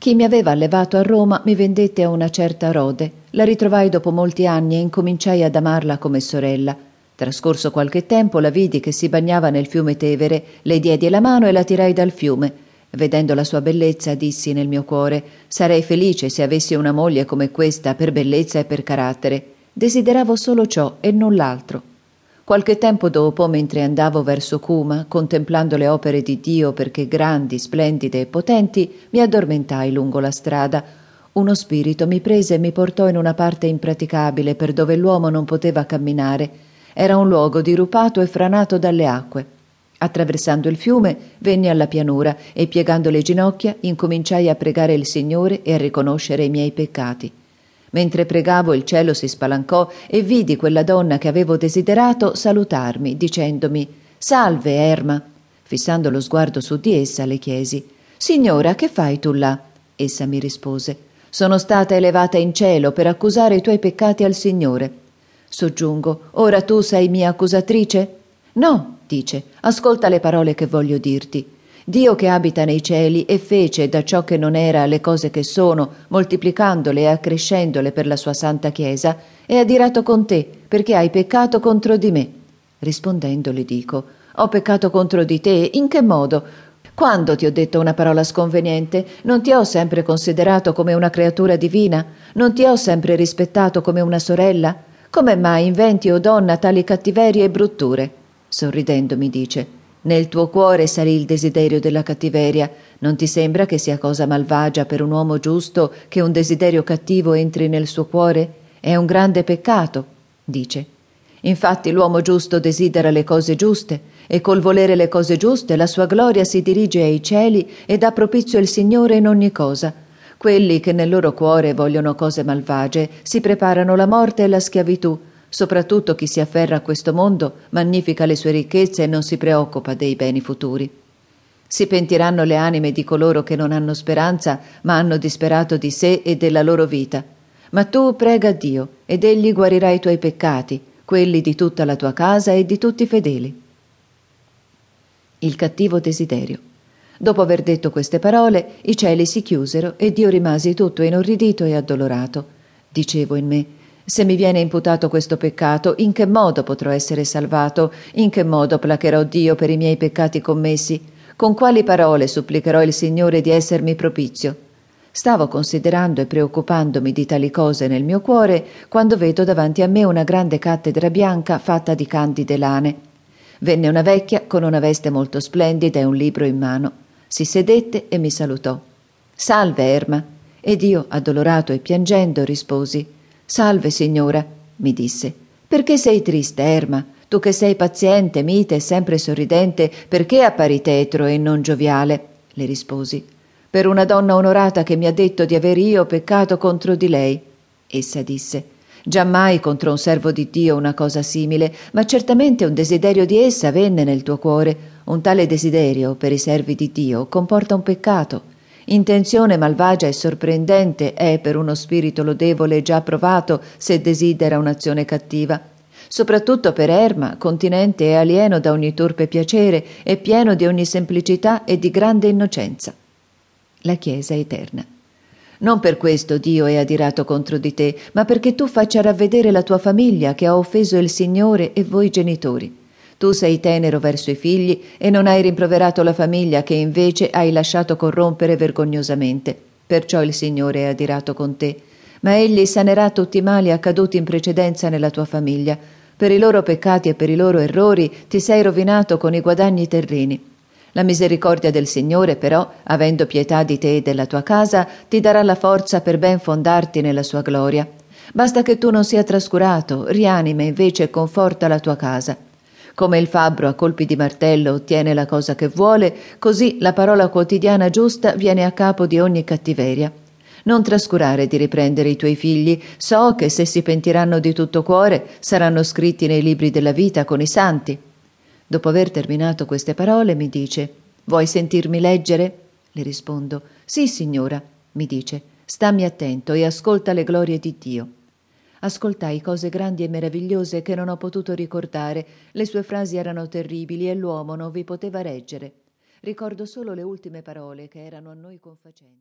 Chi mi aveva allevato a Roma mi vendette a una certa Rode. La ritrovai dopo molti anni e incominciai ad amarla come sorella. Trascorso qualche tempo la vidi che si bagnava nel fiume Tevere, le diedi la mano e la tirai dal fiume. Vedendo la sua bellezza, dissi nel mio cuore: Sarei felice se avessi una moglie come questa per bellezza e per carattere. Desideravo solo ciò e null'altro. Qualche tempo dopo, mentre andavo verso Cuma, contemplando le opere di Dio perché grandi, splendide e potenti, mi addormentai lungo la strada. Uno spirito mi prese e mi portò in una parte impraticabile per dove l'uomo non poteva camminare. Era un luogo dirupato e franato dalle acque. Attraversando il fiume, venni alla pianura e piegando le ginocchia incominciai a pregare il Signore e a riconoscere i miei peccati. Mentre pregavo il cielo si spalancò e vidi quella donna che avevo desiderato salutarmi, dicendomi Salve, Erma. Fissando lo sguardo su di essa, le chiesi Signora, che fai tu là? Essa mi rispose Sono stata elevata in cielo per accusare i tuoi peccati al Signore. Soggiungo Ora tu sei mia accusatrice? No, dice, ascolta le parole che voglio dirti. Dio che abita nei cieli e fece da ciò che non era le cose che sono, moltiplicandole e accrescendole per la sua santa Chiesa, è adirato con te, perché hai peccato contro di me. Rispondendo le dico, ho peccato contro di te, in che modo? Quando ti ho detto una parola sconveniente, non ti ho sempre considerato come una creatura divina? Non ti ho sempre rispettato come una sorella? Come mai inventi, o oh donna, tali cattiverie e brutture? Sorridendo mi dice, nel tuo cuore salì il desiderio della cattiveria. Non ti sembra che sia cosa malvagia per un uomo giusto che un desiderio cattivo entri nel suo cuore? È un grande peccato, dice. Infatti l'uomo giusto desidera le cose giuste, e col volere le cose giuste la sua gloria si dirige ai cieli e dà propizio il Signore in ogni cosa. Quelli che nel loro cuore vogliono cose malvagie si preparano la morte e la schiavitù, Soprattutto chi si afferra a questo mondo magnifica le sue ricchezze e non si preoccupa dei beni futuri. Si pentiranno le anime di coloro che non hanno speranza, ma hanno disperato di sé e della loro vita. Ma tu prega Dio, ed egli guarirà i tuoi peccati, quelli di tutta la tua casa e di tutti i fedeli. Il cattivo desiderio. Dopo aver detto queste parole, i cieli si chiusero ed io rimasi tutto inorridito e addolorato. Dicevo in me, se mi viene imputato questo peccato, in che modo potrò essere salvato? In che modo placherò Dio per i miei peccati commessi? Con quali parole supplicherò il Signore di essermi propizio? Stavo considerando e preoccupandomi di tali cose nel mio cuore quando vedo davanti a me una grande cattedra bianca fatta di candide lane. Venne una vecchia con una veste molto splendida e un libro in mano. Si sedette e mi salutò. Salve, Erma. Ed io, addolorato e piangendo, risposi Salve, signora, mi disse. Perché sei triste, Erma? Tu che sei paziente, mite e sempre sorridente, perché appari tetro e non gioviale? Le risposi. Per una donna onorata che mi ha detto di aver io peccato contro di lei. Essa disse. Giammai contro un servo di Dio una cosa simile, ma certamente un desiderio di essa venne nel tuo cuore. Un tale desiderio, per i servi di Dio, comporta un peccato. Intenzione malvagia e sorprendente è per uno spirito lodevole già provato se desidera un'azione cattiva. Soprattutto per Erma, continente e alieno da ogni torpe piacere e pieno di ogni semplicità e di grande innocenza. La Chiesa eterna. Non per questo Dio è adirato contro di te, ma perché tu faccia ravvedere la tua famiglia che ha offeso il Signore e voi genitori. Tu sei tenero verso i figli e non hai rimproverato la famiglia che invece hai lasciato corrompere vergognosamente. Perciò il Signore è adirato con te. Ma egli sanerà tutti i mali accaduti in precedenza nella tua famiglia. Per i loro peccati e per i loro errori ti sei rovinato con i guadagni terreni. La misericordia del Signore, però, avendo pietà di te e della tua casa, ti darà la forza per ben fondarti nella sua gloria. Basta che tu non sia trascurato, rianime invece e conforta la tua casa. Come il fabbro a colpi di martello ottiene la cosa che vuole, così la parola quotidiana giusta viene a capo di ogni cattiveria. Non trascurare di riprendere i tuoi figli, so che se si pentiranno di tutto cuore saranno scritti nei libri della vita con i santi. Dopo aver terminato queste parole mi dice Vuoi sentirmi leggere? Le rispondo Sì, signora. Mi dice Stammi attento e ascolta le glorie di Dio. Ascoltai cose grandi e meravigliose che non ho potuto ricordare. Le sue frasi erano terribili e l'uomo non vi poteva reggere. Ricordo solo le ultime parole che erano a noi confacenti.